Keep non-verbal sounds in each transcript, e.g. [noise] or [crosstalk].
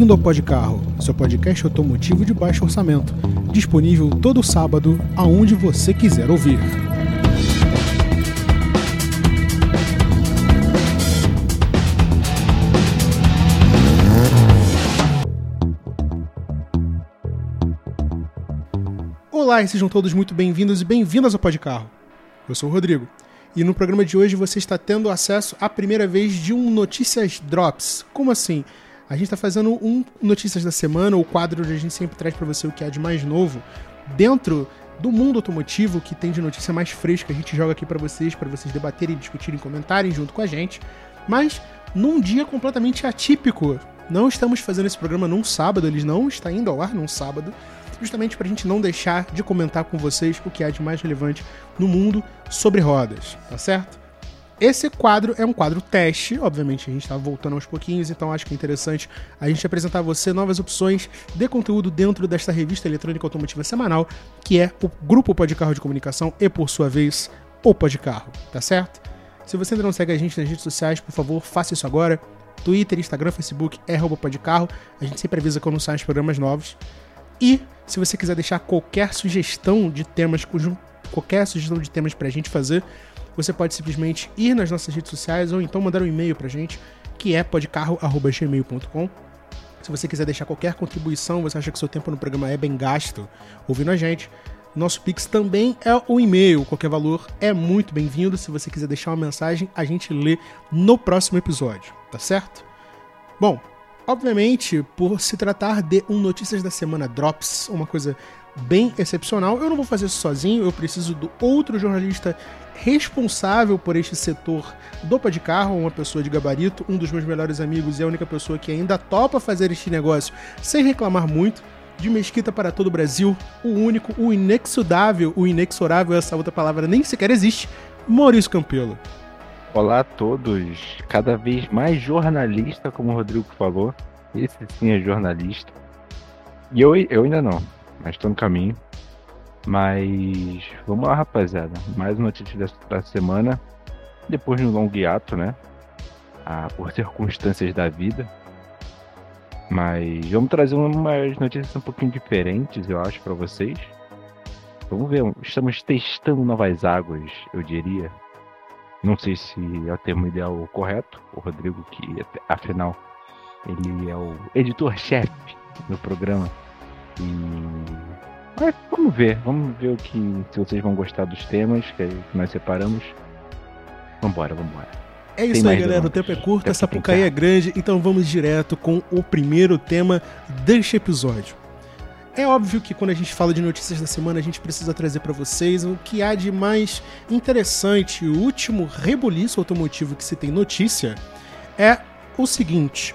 Bem-vindo ao Podcarro, seu podcast automotivo de baixo orçamento, disponível todo sábado, aonde você quiser ouvir. Olá e sejam todos muito bem-vindos e bem-vindas ao Podcarro. Eu sou o Rodrigo. E no programa de hoje você está tendo acesso à primeira vez de um Notícias Drops. Como assim? A gente está fazendo um Notícias da Semana, o quadro onde a gente sempre traz para você o que há de mais novo dentro do mundo automotivo, que tem de notícia mais fresca. A gente joga aqui para vocês, para vocês debaterem, discutirem, comentarem junto com a gente. Mas num dia completamente atípico. Não estamos fazendo esse programa num sábado, eles não está indo ao ar num sábado justamente para a gente não deixar de comentar com vocês o que há de mais relevante no mundo sobre rodas, tá certo? Esse quadro é um quadro teste, obviamente a gente está voltando aos pouquinhos, então acho que é interessante a gente apresentar a você novas opções de conteúdo dentro desta revista eletrônica automotiva semanal, que é o Grupo Podcarro de Comunicação e, por sua vez, o Podcarro, tá certo? Se você ainda não segue a gente nas redes sociais, por favor, faça isso agora. Twitter, Instagram, Facebook, é Podcarro. A gente sempre avisa quando saem os programas novos. E se você quiser deixar qualquer sugestão de temas, qualquer sugestão de temas pra gente fazer, você pode simplesmente ir nas nossas redes sociais ou então mandar um e-mail pra gente, que é podcarro.gmail.com. Se você quiser deixar qualquer contribuição, você acha que seu tempo no programa é bem gasto ouvindo a gente, nosso Pix também é o e-mail. Qualquer valor é muito bem-vindo. Se você quiser deixar uma mensagem, a gente lê no próximo episódio, tá certo? Bom, Obviamente, por se tratar de um Notícias da Semana Drops, uma coisa bem excepcional, eu não vou fazer isso sozinho, eu preciso do outro jornalista responsável por este setor do de carro, uma pessoa de gabarito, um dos meus melhores amigos e a única pessoa que ainda topa fazer este negócio sem reclamar muito. De Mesquita para todo o Brasil, o único, o inexudável, o inexorável, essa outra palavra nem sequer existe, Maurício Campelo. Olá a todos, cada vez mais jornalista, como o Rodrigo falou. Esse sim é jornalista. E eu, eu ainda não, mas estou no caminho. Mas vamos lá, rapaziada. Mais uma notícia dessa semana. Depois de um longo hiato, né? Ah, por [laughs] circunstâncias da vida. Mas vamos trazer umas notícias um pouquinho diferentes, eu acho, para vocês. Vamos ver, estamos testando novas águas, eu diria. Não sei se é o termo ideal correto, o Rodrigo, que afinal ele é o editor-chefe do programa. E. Mas vamos ver, vamos ver o que. Se vocês vão gostar dos temas que nós separamos. Vambora, vambora. É isso aí, galera. O tempo é curto, essa Sapucaí é grande, então vamos direto com o primeiro tema deste episódio. É óbvio que quando a gente fala de notícias da semana, a gente precisa trazer para vocês o que há de mais interessante. O último rebuliço automotivo que se tem notícia é o seguinte.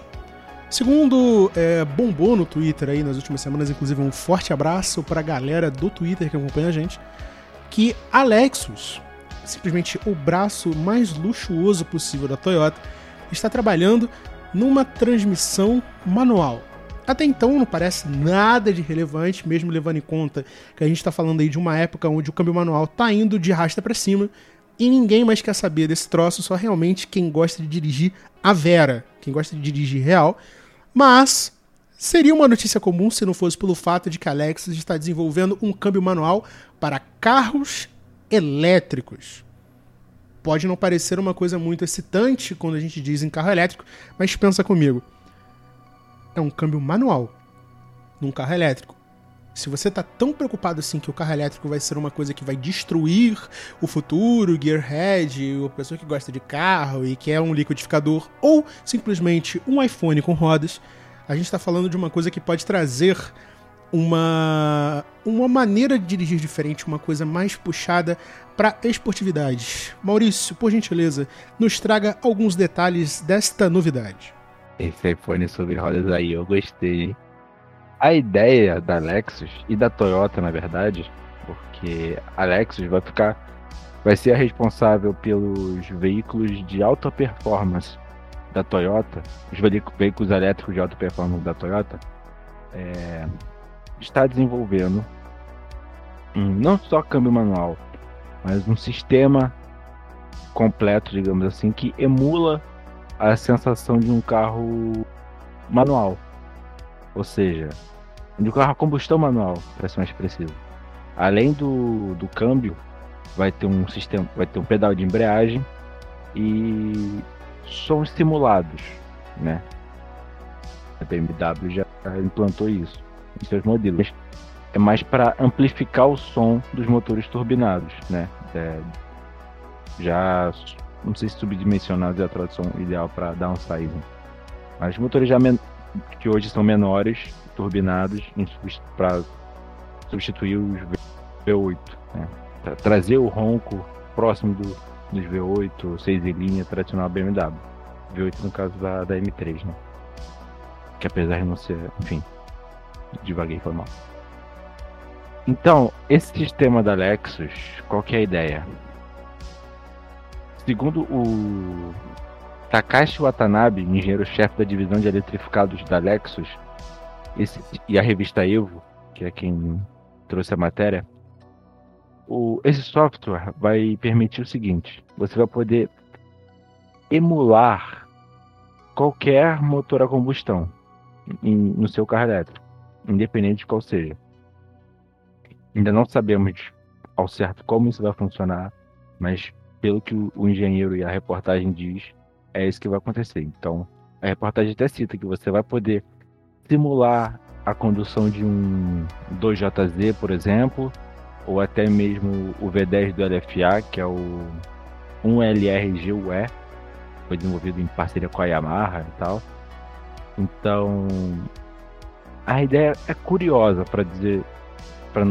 Segundo é, bombou no Twitter aí nas últimas semanas, inclusive um forte abraço para a galera do Twitter que acompanha a gente, que a Lexus, simplesmente o braço mais luxuoso possível da Toyota, está trabalhando numa transmissão manual. Até então não parece nada de relevante, mesmo levando em conta que a gente está falando aí de uma época onde o câmbio manual está indo de rasta para cima e ninguém mais quer saber desse troço, só realmente quem gosta de dirigir a Vera, quem gosta de dirigir real. Mas seria uma notícia comum se não fosse pelo fato de que a Lexus está desenvolvendo um câmbio manual para carros elétricos. Pode não parecer uma coisa muito excitante quando a gente diz em carro elétrico, mas pensa comigo é um câmbio manual num carro elétrico. Se você está tão preocupado assim que o carro elétrico vai ser uma coisa que vai destruir o futuro, gearhead, a pessoa que gosta de carro e quer um liquidificador, ou simplesmente um iPhone com rodas, a gente está falando de uma coisa que pode trazer uma, uma maneira de dirigir diferente, uma coisa mais puxada para esportividade. Maurício, por gentileza, nos traga alguns detalhes desta novidade. Esse iPhone sobre rodas aí, eu gostei. A ideia da Lexus e da Toyota, na verdade, porque a Lexus vai ficar, vai ser a responsável pelos veículos de alta performance da Toyota, os veículos elétricos de alta performance da Toyota, é, está desenvolvendo não só câmbio manual, mas um sistema completo, digamos assim, que emula a sensação de um carro manual. Ou seja, o carro a combustão manual, para ser mais preciso. Além do, do câmbio, vai ter um sistema, vai ter um pedal de embreagem e sons simulados, né? A BMW já implantou isso em seus modelos. É mais para amplificar o som dos motores turbinados, né? É, já não sei se subdimensionados é a tradução ideal para downsizing. Mas motores já que hoje são menores, turbinados, para substituir os V8. Né? Trazer o ronco próximo do, dos V8, 6 em linha tradicional BMW. V8 no caso da, da M3, né? Que apesar de não ser, enfim, devaguei foi mal. Então, esse sistema da Lexus, qual que é a ideia? Segundo o Takashi Watanabe, engenheiro-chefe da divisão de eletrificados da Lexus, esse, e a revista Evo, que é quem trouxe a matéria, o, esse software vai permitir o seguinte: você vai poder emular qualquer motor a combustão em, no seu carro elétrico, independente de qual seja. Ainda não sabemos ao certo como isso vai funcionar, mas pelo que o, o engenheiro e a reportagem diz, é isso que vai acontecer. Então, a reportagem até cita que você vai poder simular a condução de um 2JZ, por exemplo, ou até mesmo o V10 do LFA, que é o 1LRGUE, foi desenvolvido em parceria com a Yamaha e tal. Então, a ideia é curiosa para dizer, para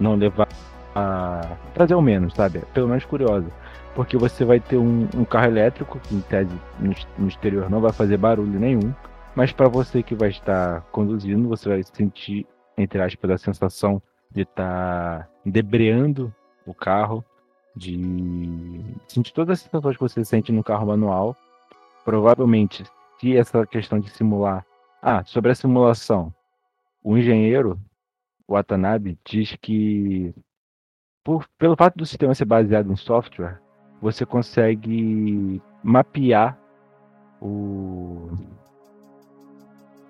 não levar a trazer o menos, sabe? Pelo menos curiosa, porque você vai ter um, um carro elétrico que em tese no, no exterior não vai fazer barulho nenhum, mas para você que vai estar conduzindo, você vai sentir entre aspas a sensação de estar tá debreando o carro, de sentir todas as sensações que você sente no carro manual. Provavelmente, se essa questão de simular. Ah, sobre a simulação, o engenheiro, o Watanabe, diz que por, pelo fato do sistema ser baseado em software, você consegue mapear o,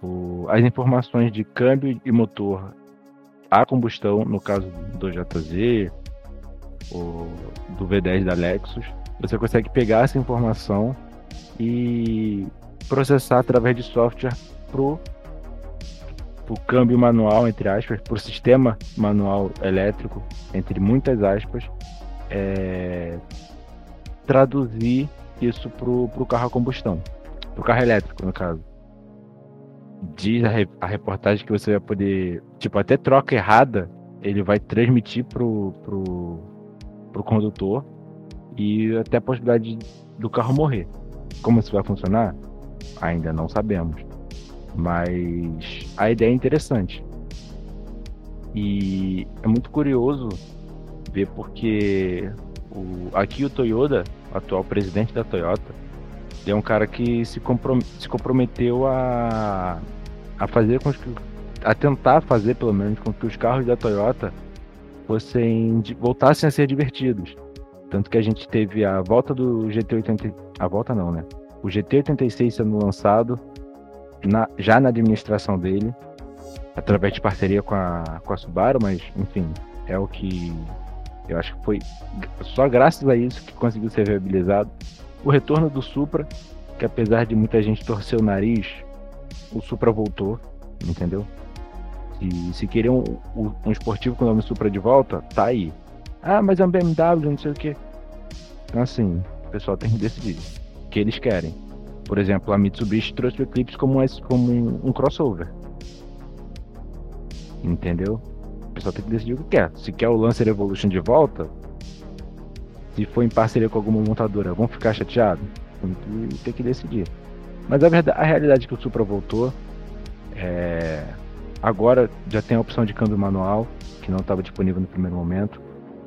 o, as informações de câmbio e motor a combustão, no caso do JZ, ou do V10 da Lexus, você consegue pegar essa informação e processar através de software pro o câmbio manual, entre aspas, para o sistema manual elétrico, entre muitas aspas, é, traduzir isso para o carro a combustão, para o carro elétrico, no caso diz a, re, a, reportagem que você vai poder, tipo, até troca errada, ele vai transmitir pro, pro, pro condutor e até a possibilidade do carro morrer. Como isso vai funcionar? Ainda não sabemos. Mas a ideia é interessante. E é muito curioso ver porque o, aqui o Toyota, atual presidente da Toyota, é um cara que se, comprom se comprometeu a, a fazer com que a tentar fazer pelo menos com que os carros da Toyota fossem voltassem a ser divertidos. Tanto que a gente teve a volta do GT80, a volta não, né? O GT86 sendo lançado na, já na administração dele, através de parceria com a, com a Subaru, mas enfim, é o que eu acho que foi só graças a isso que conseguiu ser viabilizado o retorno do Supra, que apesar de muita gente torcer o nariz, o Supra voltou, entendeu? E se querer um, um esportivo com o nome Supra de volta, tá aí. Ah, mas é um BMW, não sei o que. Então assim, o pessoal tem que decidir o que eles querem. Por exemplo, a Mitsubishi trouxe o Eclipse como, como um crossover. Entendeu? O pessoal tem que decidir o que quer. Se quer o Lancer Evolution de volta, se for em parceria com alguma montadora, vão ficar chateados? Tem que decidir. Mas a, verdade, a realidade é que o Supra voltou. É... Agora já tem a opção de câmbio manual, que não estava disponível no primeiro momento.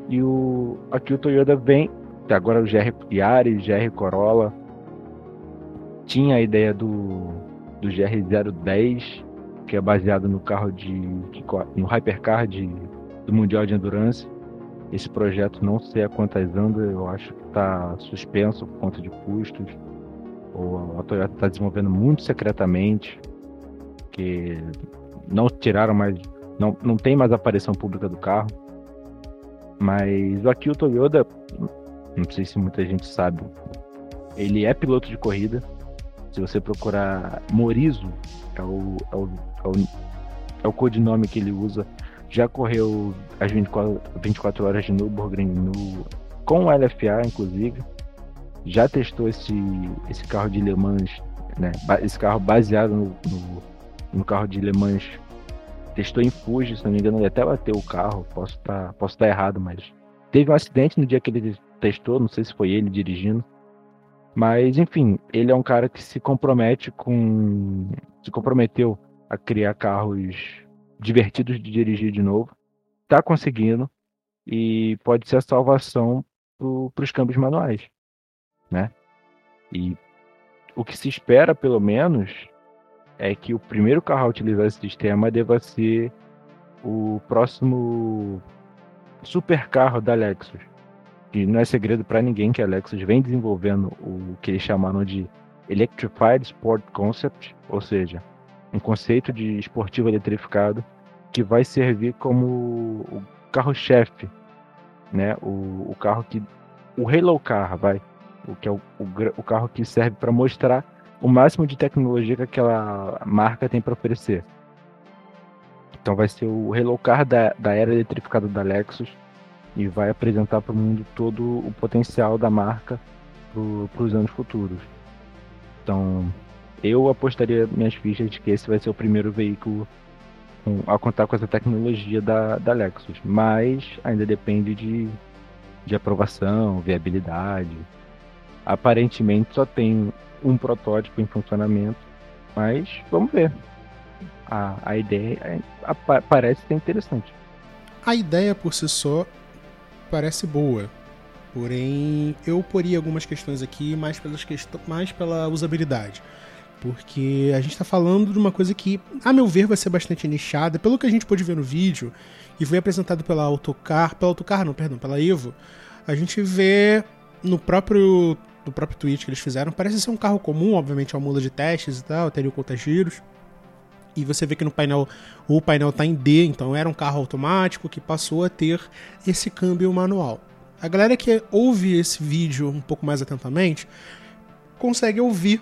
E o aqui o Toyota vem, agora o GR Yaris, GR Corolla. Tinha a ideia do, do GR010, que é baseado no carro de. no Hypercar de, do Mundial de Endurance. Esse projeto não sei a quantas anda, eu acho que está suspenso por conta de custos. Ou a Toyota está desenvolvendo muito secretamente. porque não tiraram mais, não, não tem mais aparição pública do carro. Mas o Akio Toyoda, não sei se muita gente sabe, ele é piloto de corrida. Se você procurar Morizo, é o, é o, é o, é o codinome que ele usa. Já correu as 24, 24 horas de Nürburgring no, com o LFA, inclusive. Já testou esse, esse carro de Le Mans, né? Esse carro baseado no, no, no carro de Le Mans. Testou em Fuji, se não me engano, ele até bateu o carro. Posso estar tá, posso tá errado, mas teve um acidente no dia que ele testou. Não sei se foi ele dirigindo. Mas, enfim, ele é um cara que se compromete com. se comprometeu a criar carros divertidos de dirigir de novo. Tá conseguindo. E pode ser a salvação para os câmbios manuais, né? E o que se espera, pelo menos, é que o primeiro carro a utilizar esse sistema deva ser o próximo supercarro da Lexus. E não é segredo para ninguém que a Lexus vem desenvolvendo o que eles chamaram de Electrified Sport Concept, ou seja, um conceito de esportivo eletrificado que vai servir como o carro-chefe, né? O, o carro que o Halo Car, vai, o que é o, o, o carro que serve para mostrar o máximo de tecnologia que aquela marca tem para oferecer. Então vai ser o Halo Car da, da era eletrificada da Lexus e vai apresentar para o mundo todo o potencial da marca para os anos futuros. Então, eu apostaria minhas fichas de que esse vai ser o primeiro veículo a contar com essa tecnologia da, da Lexus, mas ainda depende de, de aprovação, viabilidade. Aparentemente só tem um protótipo em funcionamento, mas vamos ver. A, a ideia é, a, parece ser interessante. A ideia por si só parece boa. Porém, eu poria algumas questões aqui mais, pelas quest mais pela usabilidade. Porque a gente está falando de uma coisa que, a meu ver, vai ser bastante nichada. Pelo que a gente pôde ver no vídeo, e foi apresentado pela Autocar, pela Autocar não, perdão, pela Evo, a gente vê no próprio, no próprio tweet que eles fizeram, parece ser um carro comum, obviamente é uma mula de testes e tal, teria o conta-giros. E você vê que no painel, o painel está em D, então era um carro automático que passou a ter esse câmbio manual. A galera que ouve esse vídeo um pouco mais atentamente consegue ouvir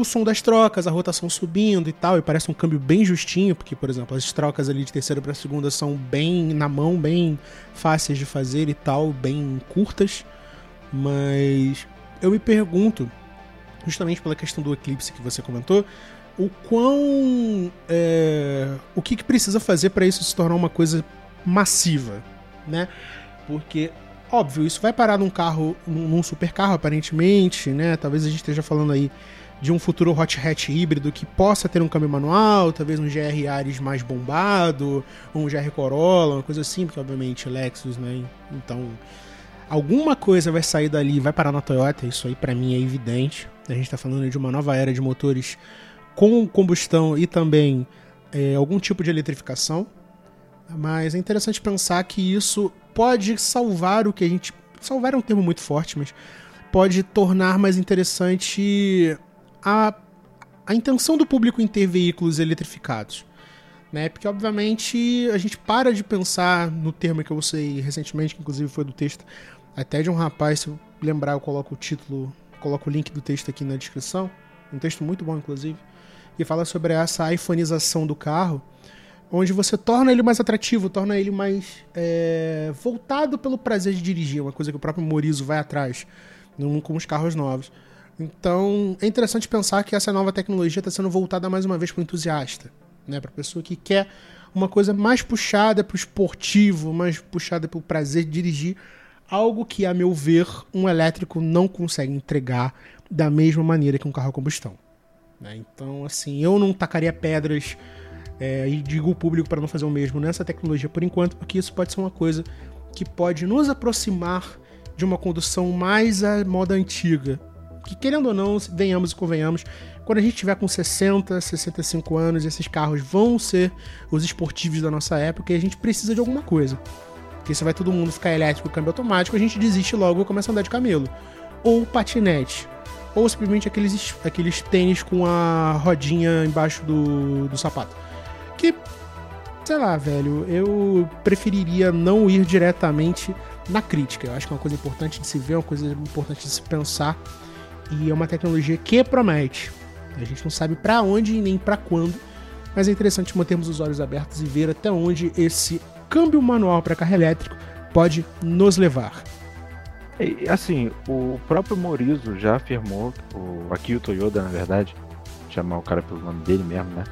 o som das trocas, a rotação subindo e tal, e parece um câmbio bem justinho, porque, por exemplo, as trocas ali de terceira para segunda são bem na mão, bem fáceis de fazer e tal, bem curtas. Mas eu me pergunto, justamente pela questão do eclipse que você comentou, o quão. É, o que, que precisa fazer para isso se tornar uma coisa massiva, né? Porque, óbvio, isso vai parar num carro, num supercarro aparentemente, né? Talvez a gente esteja falando aí de um futuro hot hatch híbrido que possa ter um câmbio manual, talvez um GR Ares mais bombado, um GR Corolla, uma coisa assim, porque obviamente Lexus, né? Então, alguma coisa vai sair dali vai parar na Toyota, isso aí para mim é evidente. A gente está falando de uma nova era de motores com combustão e também é, algum tipo de eletrificação. Mas é interessante pensar que isso pode salvar o que a gente. Salvar é um termo muito forte, mas pode tornar mais interessante a, a intenção do público em ter veículos eletrificados. Né? Porque, obviamente, a gente para de pensar no termo que eu usei recentemente, que inclusive foi do texto até de um rapaz, se eu lembrar, eu coloco o título, coloco o link do texto aqui na descrição. Um texto muito bom, inclusive. E fala sobre essa iPhoneização do carro, onde você torna ele mais atrativo, torna ele mais é, voltado pelo prazer de dirigir, uma coisa que o próprio Morizo vai atrás com os carros novos. Então, é interessante pensar que essa nova tecnologia está sendo voltada mais uma vez para o entusiasta, né? para a pessoa que quer uma coisa mais puxada para o esportivo, mais puxada para o prazer de dirigir, algo que, a meu ver, um elétrico não consegue entregar da mesma maneira que um carro a combustão. Né? Então, assim, eu não tacaria pedras é, e digo o público para não fazer o mesmo nessa tecnologia por enquanto, porque isso pode ser uma coisa que pode nos aproximar de uma condução mais à moda antiga, que querendo ou não, venhamos e convenhamos, quando a gente tiver com 60, 65 anos, esses carros vão ser os esportivos da nossa época e a gente precisa de alguma coisa. Porque se vai todo mundo ficar elétrico câmbio automático, a gente desiste logo e começa a andar de camelo. Ou patinete. ou simplesmente aqueles, aqueles tênis com a rodinha embaixo do, do sapato. Que, sei lá, velho, eu preferiria não ir diretamente na crítica. Eu acho que é uma coisa importante de se ver, uma coisa importante de se pensar. E é uma tecnologia que promete. A gente não sabe para onde e nem para quando, mas é interessante mantermos os olhos abertos e ver até onde esse câmbio manual para carro elétrico pode nos levar. E, assim, o próprio Morizo já afirmou, o Akio Toyoda, na verdade, chamar o cara pelo nome dele mesmo, né?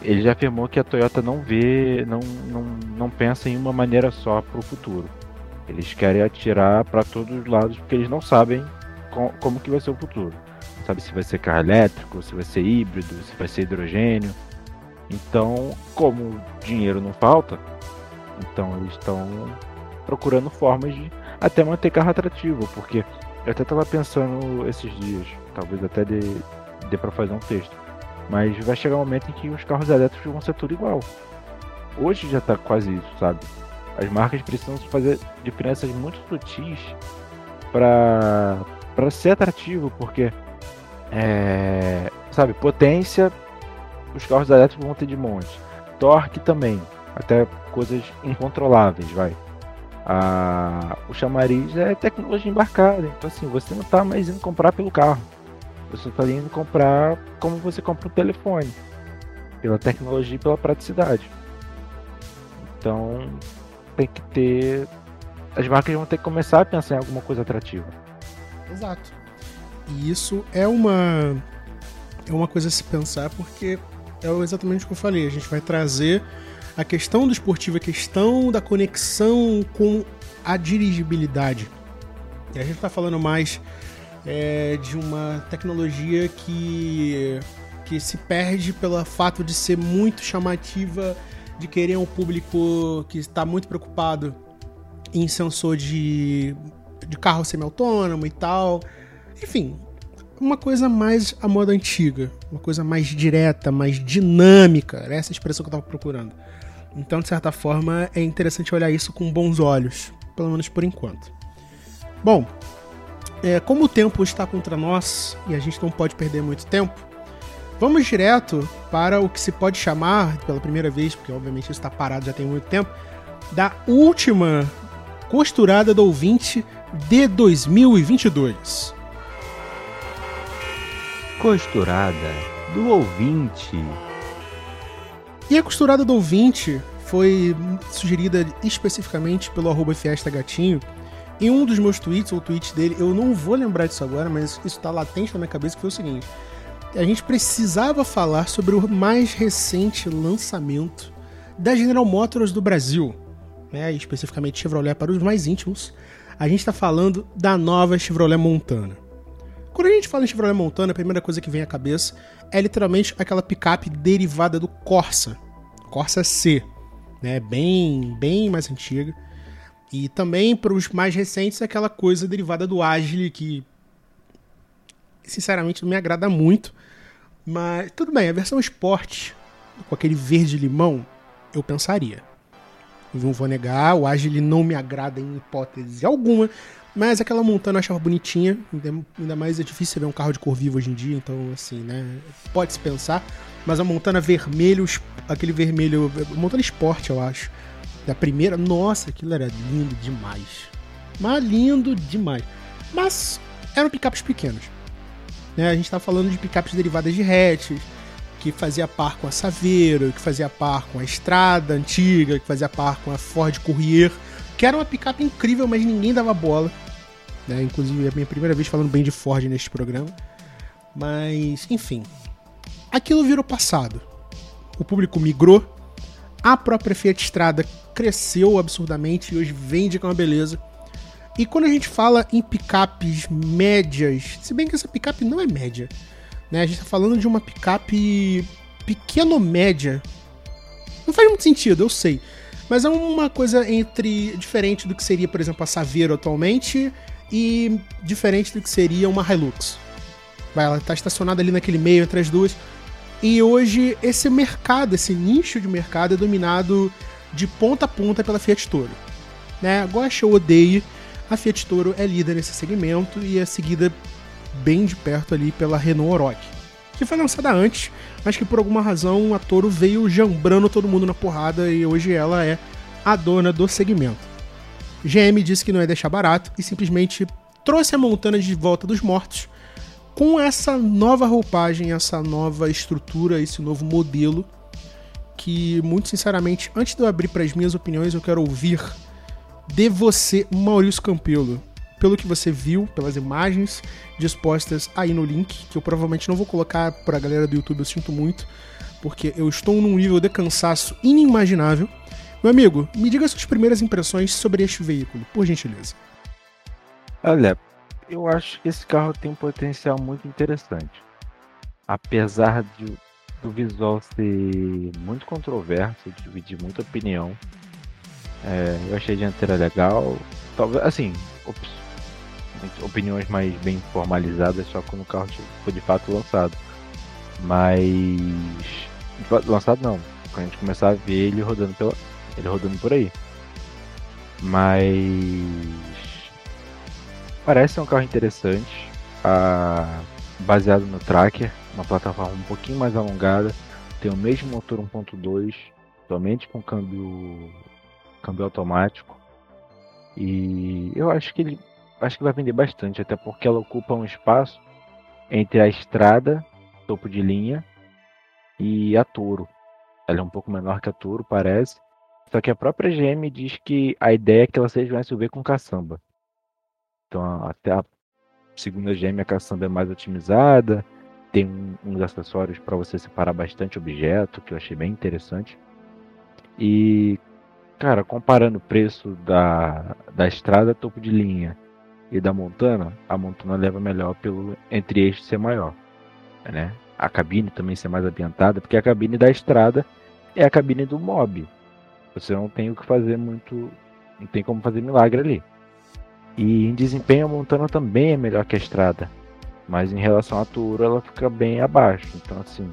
Ele já afirmou que a Toyota não vê, não, não, não pensa em uma maneira só para o futuro. Eles querem atirar para todos os lados porque eles não sabem com, como que vai ser o futuro. Sabe se vai ser carro elétrico, se vai ser híbrido, se vai ser hidrogênio. Então, como dinheiro não falta, então eles estão procurando formas de até manter carro atrativo, porque eu até estava pensando esses dias, talvez até dê, dê para fazer um texto, mas vai chegar um momento em que os carros elétricos vão ser tudo igual. Hoje já está quase isso, sabe? As marcas precisam fazer diferenças muito sutis para para ser atrativo, porque é, sabe, potência os carros elétricos vão ter de monte. Torque também, até coisas incontroláveis, vai. A, o chamariz é tecnologia embarcada, então assim, você não está mais indo comprar pelo carro. Você está indo comprar como você compra um telefone. Pela tecnologia e pela praticidade. Então tem que ter. As marcas vão ter que começar a pensar em alguma coisa atrativa. Exato. E isso é uma é uma coisa a se pensar porque é exatamente o que eu falei. A gente vai trazer a questão do esportivo, a questão da conexão com a dirigibilidade. E a gente está falando mais é, de uma tecnologia que, que se perde pelo fato de ser muito chamativa, de querer um público que está muito preocupado em sensor de, de carro semi-autônomo e tal. Enfim, uma coisa mais a moda antiga, uma coisa mais direta, mais dinâmica, era essa expressão que eu estava procurando. Então, de certa forma, é interessante olhar isso com bons olhos, pelo menos por enquanto. Bom, é, como o tempo está contra nós e a gente não pode perder muito tempo, vamos direto para o que se pode chamar, pela primeira vez, porque obviamente isso está parado já tem muito tempo, da última costurada do ouvinte de 2022. Costurada do ouvinte. E a costurada do ouvinte foi sugerida especificamente pelo arroba Fiesta Gatinho. Em um dos meus tweets, ou tweet dele, eu não vou lembrar disso agora, mas isso está latente na minha cabeça, que foi o seguinte. A gente precisava falar sobre o mais recente lançamento da General Motors do Brasil, né, especificamente Chevrolet para os mais íntimos. A gente está falando da nova Chevrolet Montana. Quando a gente fala em Chevrolet Montana, a primeira coisa que vem à cabeça é literalmente aquela picape derivada do Corsa, Corsa C, né? Bem, bem mais antiga. E também para os mais recentes aquela coisa derivada do Agile que sinceramente não me agrada muito, mas tudo bem, a versão Sport com aquele verde limão, eu pensaria. Não vou negar, o Agile não me agrada em hipótese alguma, mas aquela montana eu achava bonitinha, ainda mais é difícil ver um carro de cor viva hoje em dia, então assim, né, pode se pensar. Mas a montana vermelho, aquele vermelho, montana esporte eu acho, da primeira, nossa, aquilo era lindo demais. Mas lindo demais. Mas eram picapes pequenos. Né? A gente tá falando de picapes derivadas de hatches, que fazia par com a Saveiro, que fazia par com a Estrada antiga, que fazia par com a Ford Courier, que era uma picape incrível, mas ninguém dava bola. Né? Inclusive, é a minha primeira vez falando bem de Ford neste programa. Mas, enfim. Aquilo virou passado. O público migrou. A própria Fiat Strada cresceu absurdamente e hoje vende com uma beleza. E quando a gente fala em picapes médias, se bem que essa picape não é média, né? A gente tá falando de uma picape pequeno-média. Não faz muito sentido, eu sei. Mas é uma coisa entre diferente do que seria, por exemplo, a Saveiro atualmente e diferente do que seria uma Hilux. Vai, ela está estacionada ali naquele meio entre as duas. E hoje esse mercado, esse nicho de mercado é dominado de ponta a ponta pela Fiat Toro. Né? Goste ou odeie, a Fiat Toro é líder nesse segmento e é seguida bem de perto ali pela Renault Oroch, que foi lançada antes, mas que por alguma razão a Toro veio jambrando todo mundo na porrada e hoje ela é a dona do segmento. GM disse que não ia deixar barato e simplesmente trouxe a Montana de volta dos mortos com essa nova roupagem, essa nova estrutura, esse novo modelo que, muito sinceramente, antes de eu abrir para as minhas opiniões, eu quero ouvir de você, Maurício Campelo. Pelo que você viu, pelas imagens dispostas aí no link, que eu provavelmente não vou colocar para a galera do YouTube, eu sinto muito, porque eu estou num nível de cansaço inimaginável. Meu amigo, me diga suas primeiras impressões sobre este veículo, por gentileza. Olha, eu acho que esse carro tem um potencial muito interessante. Apesar de, do visual ser muito controverso, dividir muita opinião, é, eu achei a dianteira legal. Talvez, assim, opiniões mais bem formalizadas só quando o carro foi de fato lançado. Mas. Lançado não. Quando a gente começar a ver ele rodando pela, ele rodando por aí. Mas parece um carro interessante, baseado no Tracker, uma plataforma um pouquinho mais alongada, tem o mesmo motor 1.2, somente com câmbio câmbio automático. E eu acho que ele acho que vai vender bastante, até porque ela ocupa um espaço entre a estrada, topo de linha, e a Toro. Ela é um pouco menor que a Toro, parece, só que a própria GM diz que a ideia é que ela seja um SUV com caçamba. Então até a segunda GM a caçamba é mais otimizada, tem uns acessórios para você separar bastante objeto, que eu achei bem interessante. E, cara, comparando o preço da, da estrada topo de linha e da Montana, a Montana leva melhor pelo entre eixos ser maior, né? A cabine também ser mais ambientada, porque a cabine da estrada é a cabine do Mob, você não tem o que fazer muito. Não tem como fazer milagre ali. E em desempenho a Montana também é melhor que a estrada. Mas em relação à Turo ela fica bem abaixo. Então assim.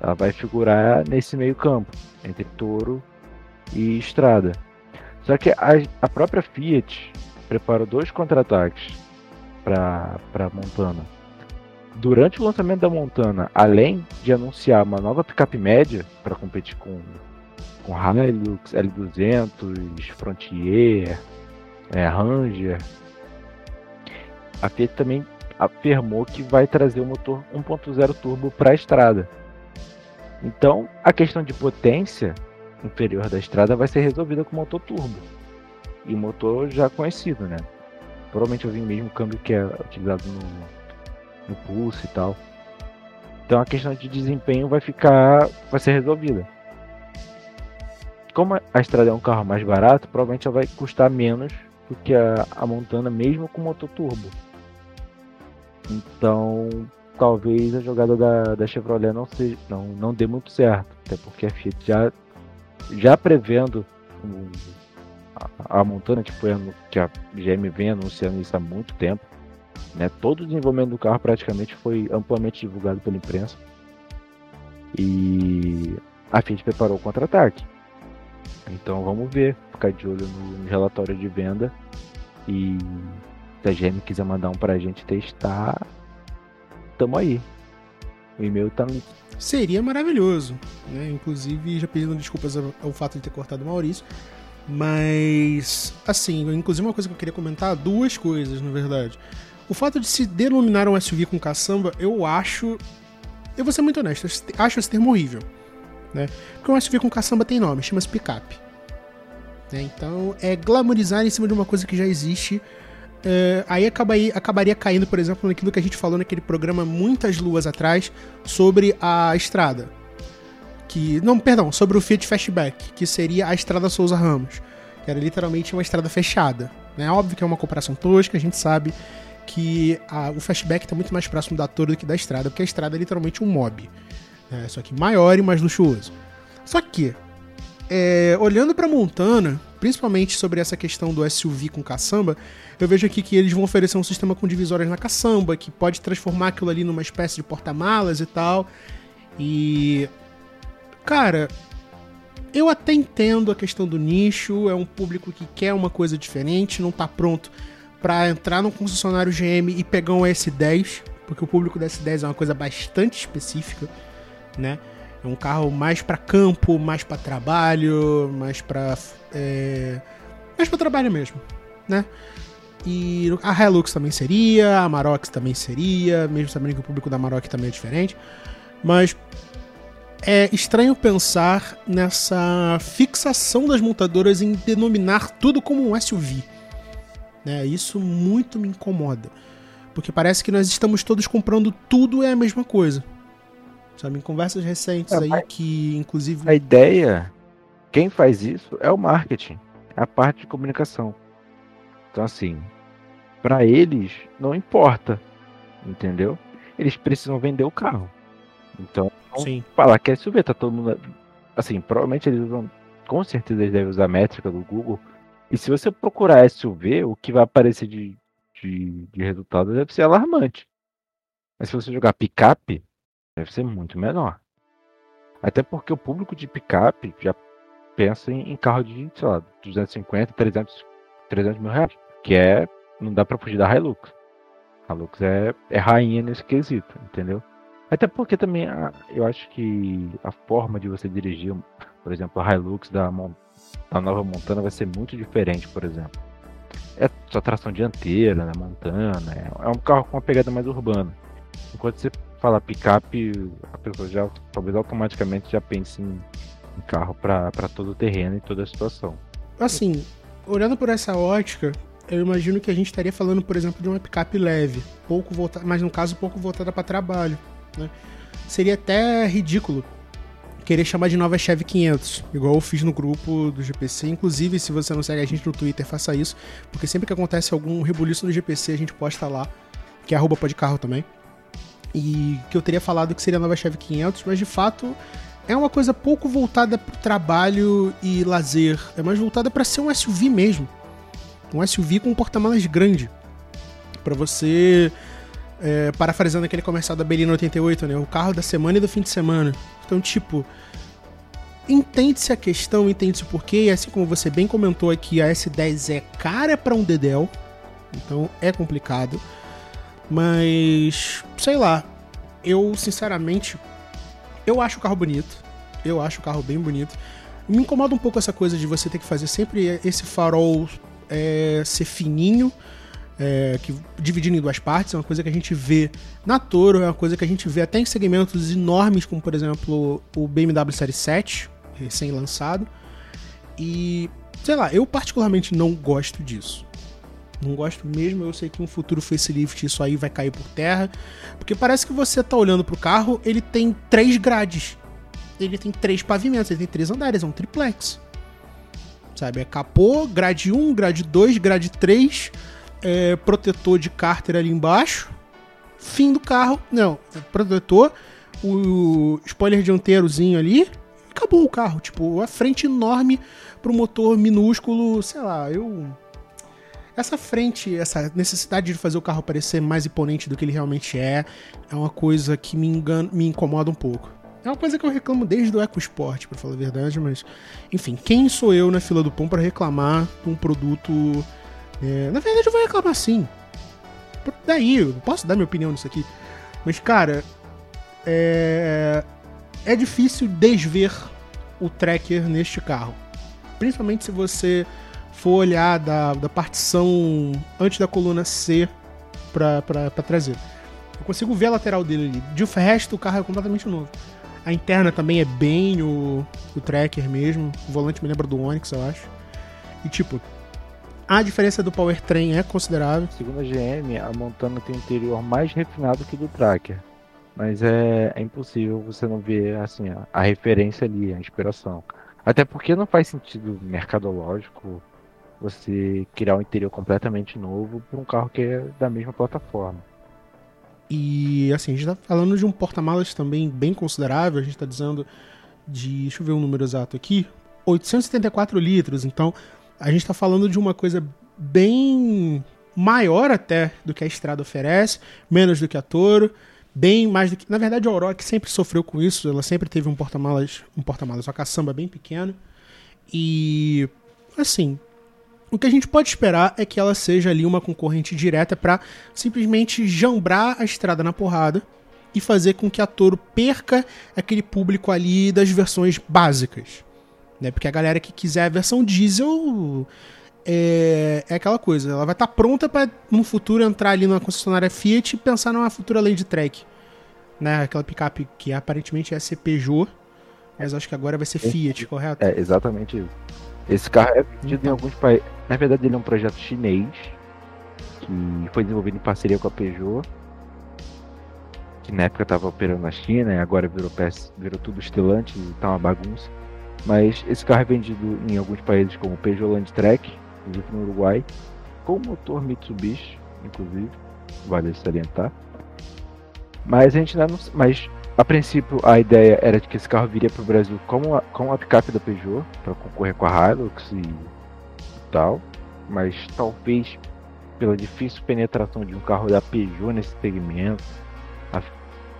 Ela vai figurar nesse meio campo. Entre Toro e estrada. Só que a, a própria Fiat preparou dois contra-ataques para Montana. Durante o lançamento da Montana, além de anunciar uma nova picape média para competir com com Hilux, L200, Frontier, é, Ranger. A Fiat também afirmou que vai trazer o motor 1.0 turbo para a estrada. Então, a questão de potência inferior da estrada vai ser resolvida com motor turbo. E motor já conhecido, né? Provavelmente eu vi mesmo câmbio que é utilizado no, no pulse e tal. Então a questão de desempenho vai ficar, vai ser resolvida como a Estrada é um carro mais barato, provavelmente ela vai custar menos do que a, a Montana, mesmo com motor turbo. Então, talvez a jogada da, da Chevrolet não, seja, não, não dê muito certo, até porque a Fiat já, já prevendo a, a, Montana, que, foi, que a GM vem anunciando isso há muito tempo, né? todo o desenvolvimento do carro praticamente foi amplamente divulgado pela imprensa. E a Fiat preparou o contra-ataque. Então vamos ver, ficar de olho no relatório de venda. E se a GM quiser mandar um pra gente testar, tamo aí. O e-mail tá no. Seria maravilhoso. Né? Inclusive, já pedindo desculpas ao fato de ter cortado o Maurício. Mas, assim, inclusive uma coisa que eu queria comentar, duas coisas, na verdade. O fato de se denominar um SUV com caçamba, eu acho. Eu vou ser muito honesto, acho esse termo horrível. Né? Porque um SUV com caçamba tem nome, chama-se picape. Né? Então é glamorizar em cima de uma coisa que já existe. É, aí acabaria, acabaria caindo, por exemplo, naquilo que a gente falou naquele programa muitas luas atrás sobre a estrada. Que. Não, perdão, sobre o Fiat Fastback, que seria a estrada Souza Ramos. Que era literalmente uma estrada fechada. Né? óbvio que é uma comparação tosca, a gente sabe que a, o Fastback está muito mais próximo da Toro do que da estrada, porque a estrada é literalmente um mob. Né? Só que maior e mais luxuoso. Só que, é, olhando para Montana, principalmente sobre essa questão do SUV com caçamba, eu vejo aqui que eles vão oferecer um sistema com divisórias na caçamba, que pode transformar aquilo ali numa espécie de porta-malas e tal. E. Cara, eu até entendo a questão do nicho, é um público que quer uma coisa diferente, não tá pronto para entrar no concessionário GM e pegar um S10, porque o público do S10 é uma coisa bastante específica, né? É um carro mais para campo, mais para trabalho, mais para é, mais para trabalho mesmo, né? E a Hilux também seria, a Maroc também seria, mesmo sabendo que o público da Maroc também é diferente. Mas é estranho pensar nessa fixação das montadoras em denominar tudo como um SUV. Né? Isso muito me incomoda. Porque parece que nós estamos todos comprando tudo é a mesma coisa. Sabe, em conversas recentes é, aí que, inclusive. A ideia, quem faz isso é o marketing, é a parte de comunicação. Então, assim, para eles não importa, entendeu? Eles precisam vender o carro. Então, Sim. falar que é SUV, tá todo mundo. Assim, provavelmente eles usam. Com certeza eles devem usar a métrica do Google. E se você procurar SUV, o que vai aparecer de, de, de resultado deve ser alarmante. Mas se você jogar picape, deve ser muito menor. Até porque o público de picape já pensa em, em carro de, sei lá, 250, 300, 300 mil reais. Que é. Não dá pra fugir da Hilux. A Hilux é, é rainha nesse quesito, entendeu? Até porque também a, eu acho que a forma de você dirigir, por exemplo, a Hilux da, da nova Montana vai ser muito diferente, por exemplo. É só tração dianteira, né, Montana, é, é um carro com uma pegada mais urbana. Enquanto você fala picape, a pessoa já talvez automaticamente já pense em, em carro para todo o terreno e toda a situação. Assim, olhando por essa ótica, eu imagino que a gente estaria falando, por exemplo, de uma picape leve, pouco voltada, mas no caso pouco voltada para trabalho, né? Seria até ridículo querer chamar de nova Chevy 500, igual eu fiz no grupo do GPC. Inclusive, se você não segue a gente no Twitter, faça isso, porque sempre que acontece algum rebuliço no GPC, a gente posta lá, que é arroba podcarro também e que eu teria falado que seria a nova Chevy 500, mas de fato é uma coisa pouco voltada para trabalho e lazer, é mais voltada para ser um SUV mesmo. Um SUV com um porta-malas grande. Para você, é, parafraseando aquele comercial da Belina 88, né? O carro da semana e do fim de semana. Então, tipo, entende-se a questão, entende-se o porquê, e assim como você bem comentou aqui, a S10 é cara para um Dedel, então é complicado. Mas, sei lá, eu sinceramente, eu acho o carro bonito. Eu acho o carro bem bonito. Me incomoda um pouco essa coisa de você ter que fazer sempre esse farol é, ser fininho, é, que, dividindo em duas partes. É uma coisa que a gente vê na Toro, é uma coisa que a gente vê até em segmentos enormes, como por exemplo o BMW Série 7, recém-lançado. E, sei lá, eu particularmente não gosto disso. Não gosto mesmo, eu sei que um futuro facelift isso aí vai cair por terra. Porque parece que você tá olhando pro carro, ele tem três grades. Ele tem três pavimentos, ele tem três andares, é um triplex. Sabe? É capô, grade 1, grade 2, grade 3, é, protetor de cárter ali embaixo. Fim do carro. Não, protetor, o spoiler dianteirozinho ali. Acabou o carro. Tipo, a frente enorme pro motor minúsculo, sei lá, eu essa frente, essa necessidade de fazer o carro parecer mais imponente do que ele realmente é, é uma coisa que me, engana, me incomoda um pouco. É uma coisa que eu reclamo desde o EcoSport, para falar a verdade, mas enfim, quem sou eu na fila do pão para reclamar de um produto? É... na verdade, eu vou reclamar sim. Daí, eu posso dar minha opinião nisso aqui, mas cara, é, é difícil desver o tracker neste carro, principalmente se você for olhar da, da partição antes da coluna C pra trazer. Eu consigo ver a lateral dele ali. De resto, o carro é completamente novo. A interna também é bem o, o tracker mesmo. O volante me lembra do Onix, eu acho. E tipo, a diferença do powertrain é considerável. Segundo a GM, a Montana tem um interior mais refinado que o do Tracker. Mas é, é impossível você não ver assim, a, a referência ali, a inspiração. Até porque não faz sentido mercadológico você criar um interior completamente novo para um carro que é da mesma plataforma. E assim, a gente está falando de um porta-malas também bem considerável, a gente está dizendo de. Deixa eu ver o um número exato aqui. 874 litros. Então, a gente está falando de uma coisa bem maior até do que a Estrada oferece, menos do que a Toro, bem mais do que. Na verdade, a Oroch sempre sofreu com isso, ela sempre teve um porta-malas, um porta-malas, uma caçamba bem pequeno. E assim, O que a gente pode esperar é que ela seja ali uma concorrente direta para simplesmente jambrar a estrada na porrada e fazer com que a Toro perca aquele público ali das versões básicas. Né? Porque a galera que quiser a versão diesel é, é aquela coisa, ela vai estar tá pronta para no futuro entrar ali na concessionária Fiat e pensar numa futura Land Track. Né? Aquela picape que aparentemente é ser Peugeot, mas acho que agora vai ser Fiat, correto? É, exatamente isso. Esse carro é vendido então. em alguns países. Na verdade, ele é um projeto chinês que foi desenvolvido em parceria com a Peugeot, que na época estava operando na China, e agora virou, peça, virou tudo estilante e tá uma bagunça. Mas esse carro é vendido em alguns países como Peugeot Landtrek, inclusive no Uruguai, com motor Mitsubishi, inclusive, vale salientar. Mas a gente ainda não. Mas a princípio a ideia era de que esse carro viria para o Brasil como a, como a picape da Peugeot, para concorrer com a Hilux e tal. Mas talvez pela difícil penetração de um carro da Peugeot nesse segmento, a,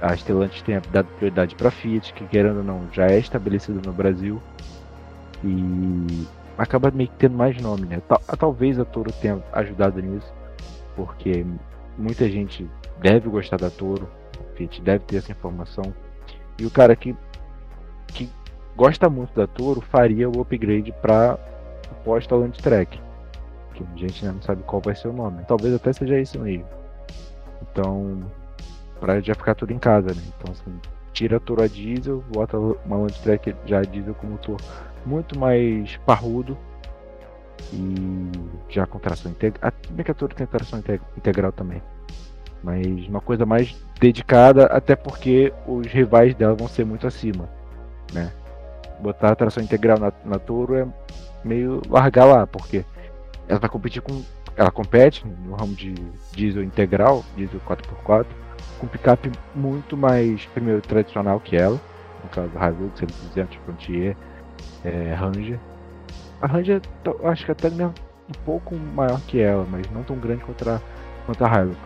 a Stellantis tenha dado prioridade para a Fiat, que querendo ou não já é estabelecida no Brasil. E acaba meio que tendo mais nome, né? Tal, talvez a Toro tenha ajudado nisso, porque muita gente deve gostar da Toro, a Fiat deve ter essa informação. E o cara que, que gosta muito da Toro faria o upgrade para o pós-Talent Track. Que a gente ainda não sabe qual vai ser o nome. Talvez até seja isso mesmo. Então, para já ficar tudo em casa, né? Então, assim, tira a Toro a diesel, bota uma Land Track já diesel com motor muito mais parrudo e já com tração integral. A que a Toro tem tração integral também. Mas uma coisa mais dedicada, até porque os rivais dela vão ser muito acima, né? Botar a tração integral na, na Toro é meio largar lá, porque ela vai competir com. Ela compete no ramo de diesel integral, diesel 4x4, com picape muito mais, primeiro, tradicional que ela, no caso Hilux, L200, Frontier, é, Ranger. A Ranger, acho que até mesmo um pouco maior que ela, mas não tão grande quanto a, quanto a Hilux.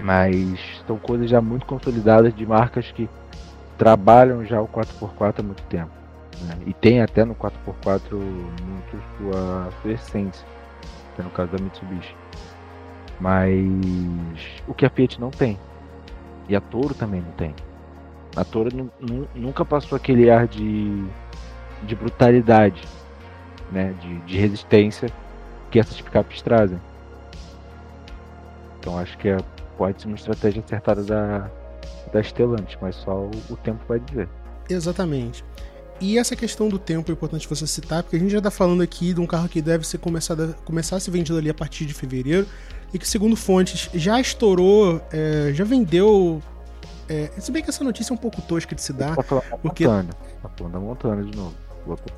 Mas são coisas já muito consolidadas de marcas que trabalham já o 4x4 há muito tempo. Né? E tem até no 4x4 muito sua, sua essência, que é no caso da Mitsubishi. Mas o que a Fiat não tem. E a Toro também não tem. A Toro nunca passou aquele ar de, de brutalidade, né? De, de resistência que essas picapes trazem. Então acho que é, pode ser uma estratégia acertada da, da Stellantis, mas só o, o tempo vai dizer. Exatamente. E essa questão do tempo é importante você citar, porque a gente já está falando aqui de um carro que deve ser começado começar a ser vendido ali a partir de fevereiro, e que, segundo fontes, já estourou, é, já vendeu. É, se bem que essa notícia é um pouco tosca de se dar. Tá porque... Montana. Tá falando da Montana de novo.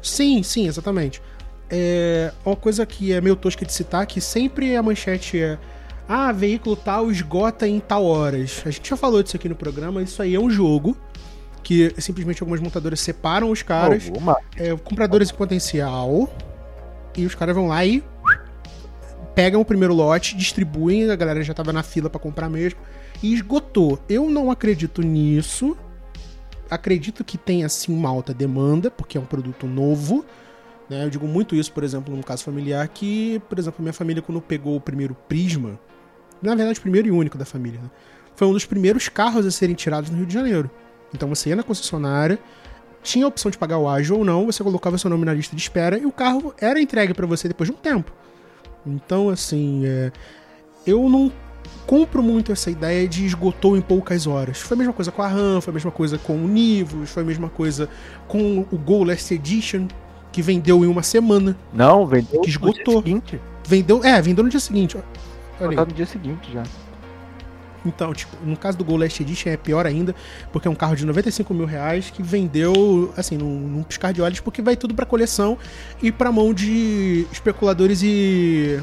Sim, sim, exatamente. É uma coisa que é meio tosca de citar, que sempre a manchete é ah, veículo tal esgota em tal horas. A gente já falou disso aqui no programa, isso aí é um jogo que simplesmente algumas montadoras separam os caras, é, compradores em potencial, e os caras vão lá e pegam o primeiro lote, distribuem, a galera já tava na fila para comprar mesmo, e esgotou. Eu não acredito nisso. Acredito que tem assim uma alta demanda, porque é um produto novo. Né? Eu digo muito isso, por exemplo, num caso familiar, que, por exemplo, minha família, quando pegou o primeiro Prisma, na verdade, o primeiro e único da família, né? foi um dos primeiros carros a serem tirados no Rio de Janeiro. Então você ia na concessionária, tinha a opção de pagar o ágio ou não, você colocava seu nome na lista de espera e o carro era entregue para você depois de um tempo. Então, assim, é, eu não compro muito essa ideia de esgotou em poucas horas. Foi a mesma coisa com a RAM, foi a mesma coisa com o Nivus, foi a mesma coisa com o Go Last Edition, que vendeu em uma semana. Não, vendeu que esgotou. no dia seguinte. Vendeu, é, vendeu no dia seguinte. Olha tá no dia seguinte já. Então, tipo, no caso do Gol Last Edition é pior ainda, porque é um carro de 95 mil reais que vendeu, assim, num, num piscar de olhos, porque vai tudo pra coleção e pra mão de especuladores e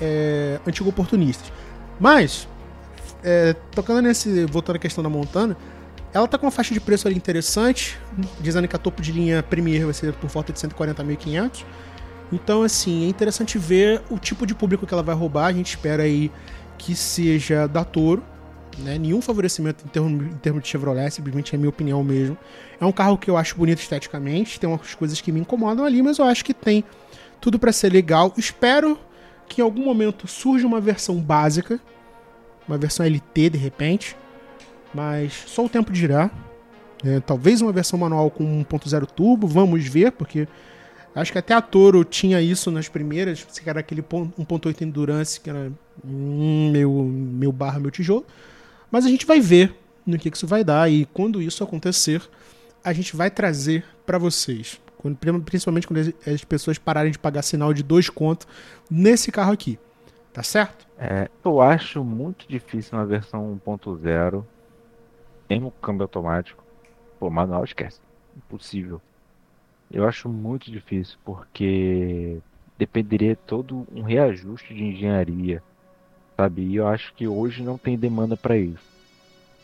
é, antigo oportunistas. Mas, é, tocando nesse, voltando à questão da Montana, ela tá com uma faixa de preço ali interessante, dizendo que a topo de linha Premier vai ser por volta de 140.500. Então, assim, é interessante ver o tipo de público que ela vai roubar. A gente espera aí que seja da Toro, né? Nenhum favorecimento em termos, em de Chevrolet, simplesmente é minha opinião mesmo. É um carro que eu acho bonito esteticamente, tem umas coisas que me incomodam ali, mas eu acho que tem Tudo para ser legal. Espero que em algum momento surja uma versão básica, uma versão LT de repente, mas só o tempo dirá. É, talvez uma versão manual com 1.0 turbo, vamos ver, porque acho que até a Toro tinha isso nas primeiras, que era aquele 1.8 Endurance, que era hum, meu, meu barra, meu tijolo. Mas a gente vai ver no que, que isso vai dar e quando isso acontecer, a gente vai trazer para vocês. Quando, principalmente quando as pessoas pararem de pagar sinal de dois contos nesse carro aqui. Tá certo? É, eu acho muito difícil uma versão 1.0, mesmo com câmbio automático. Pô, manual esquece. Impossível. Eu acho muito difícil, porque dependeria todo um reajuste de engenharia, sabe? E eu acho que hoje não tem demanda para isso.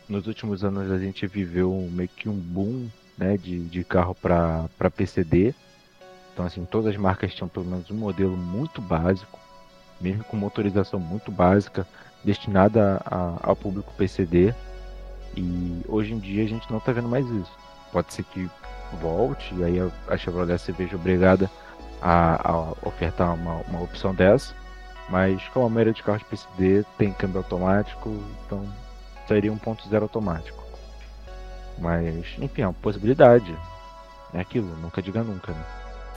Nos últimos anos a gente viveu meio que um boom né, de, de carro para PCD. Então, assim, todas as marcas tinham pelo menos um modelo muito básico, mesmo com motorização muito básica, destinada a, ao público PCD. E hoje em dia a gente não está vendo mais isso. Pode ser que volte, e aí a, Chevrolet se veja obrigada a, a ofertar uma, uma opção dessa. Mas como a maioria de carros PCD tem câmbio automático, então seria 1.0 automático. Mas, enfim, é uma possibilidade. É aquilo, nunca diga nunca, né?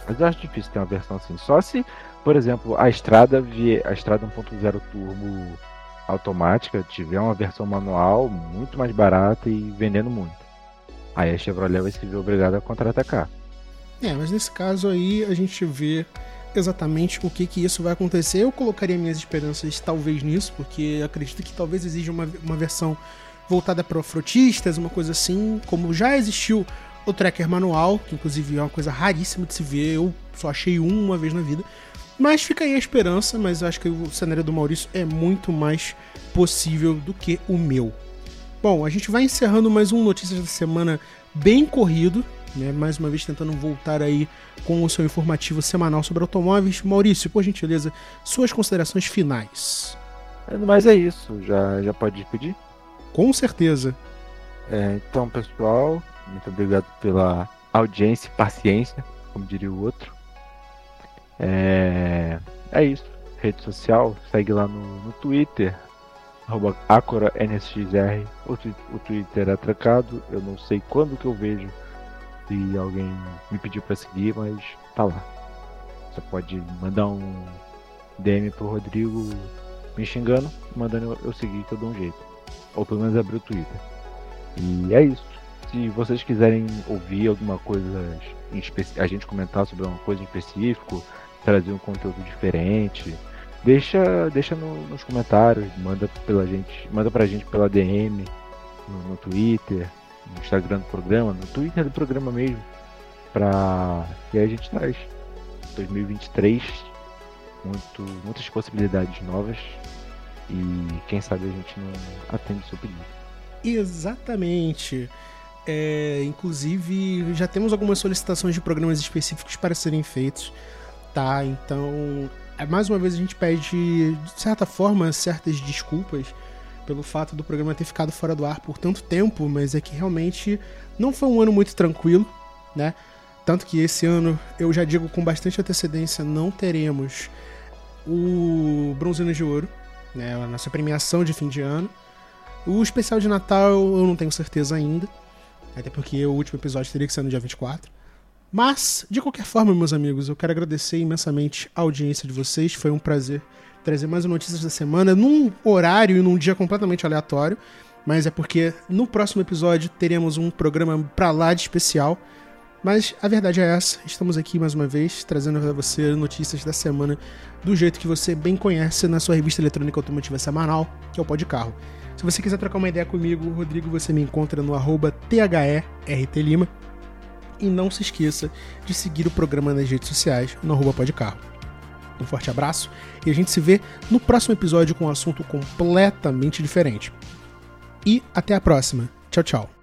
Mas eu acho difícil ter uma versão assim. Só se, por exemplo, a estrada vier, a estrada 1.0 turbo automática tiver uma versão manual muito mais barata e vendendo muito. Aí a Chevrolet vai se ver obrigada a contra-atacar. É, mas nesse caso aí a gente vê exatamente o que que isso vai acontecer. Eu colocaria minhas esperanças talvez nisso, porque acredito que talvez exija uma, uma versão voltada para frotistas, uma coisa assim, como já existiu o tracker manual, que inclusive é uma coisa raríssima de se ver, eu só achei um uma vez na vida. Mas fica aí a esperança, mas eu acho que o cenário do Maurício é muito mais possível do que o meu. Bom, a gente vai encerrando mais um Notícias da Semana bem corrido, né? Mais uma vez tentando voltar aí com o seu informativo semanal sobre automóveis. Maurício, por gentileza, suas considerações finais. Mas é isso, já, já pode pedir? Com certeza. É, então, pessoal, muito obrigado pela audiência e paciência, como diria o outro. É, é isso. Rede social, segue lá no, no Twitter, arroba AcoraNSXR. O, o Twitter é trancado, eu não sei quando que eu vejo se alguém me pediu para seguir, mas tá lá. Você pode mandar um DM pro Rodrigo me xingando, mandando eu seguir que um jeito. Ou pelo menos abrir o Twitter. E é isso. Se vocês quiserem ouvir alguma coisa, a gente comentar sobre alguma coisa em específico, trazer um conteúdo diferente, deixa, deixa no, nos comentários, manda pela gente, manda pra gente pela DM, no, no Twitter, no Instagram do programa, no Twitter do programa mesmo, pra que a gente traz 2023 muito, muitas possibilidades novas e quem sabe a gente não atende seu pedido. Exatamente. É, inclusive, já temos algumas solicitações de programas específicos para serem feitos, tá? Então, é, mais uma vez a gente pede, de certa forma, certas desculpas pelo fato do programa ter ficado fora do ar por tanto tempo, mas é que realmente não foi um ano muito tranquilo, né? Tanto que esse ano, eu já digo com bastante antecedência, não teremos o Bronzino de Ouro, né, a nossa premiação de fim de ano. O especial de Natal eu não tenho certeza ainda, até porque o último episódio teria que ser no dia 24. Mas, de qualquer forma, meus amigos, eu quero agradecer imensamente a audiência de vocês. Foi um prazer trazer mais notícias da semana num horário e num dia completamente aleatório. Mas é porque no próximo episódio teremos um programa pra lá de especial. Mas a verdade é essa, estamos aqui mais uma vez trazendo para você notícias da semana do jeito que você bem conhece na sua revista eletrônica automotiva semanal, que é o Pode Carro. Se você quiser trocar uma ideia comigo, Rodrigo, você me encontra no THERTLima. E não se esqueça de seguir o programa nas redes sociais no arroba Pode Carro. Um forte abraço e a gente se vê no próximo episódio com um assunto completamente diferente. E até a próxima. Tchau, tchau.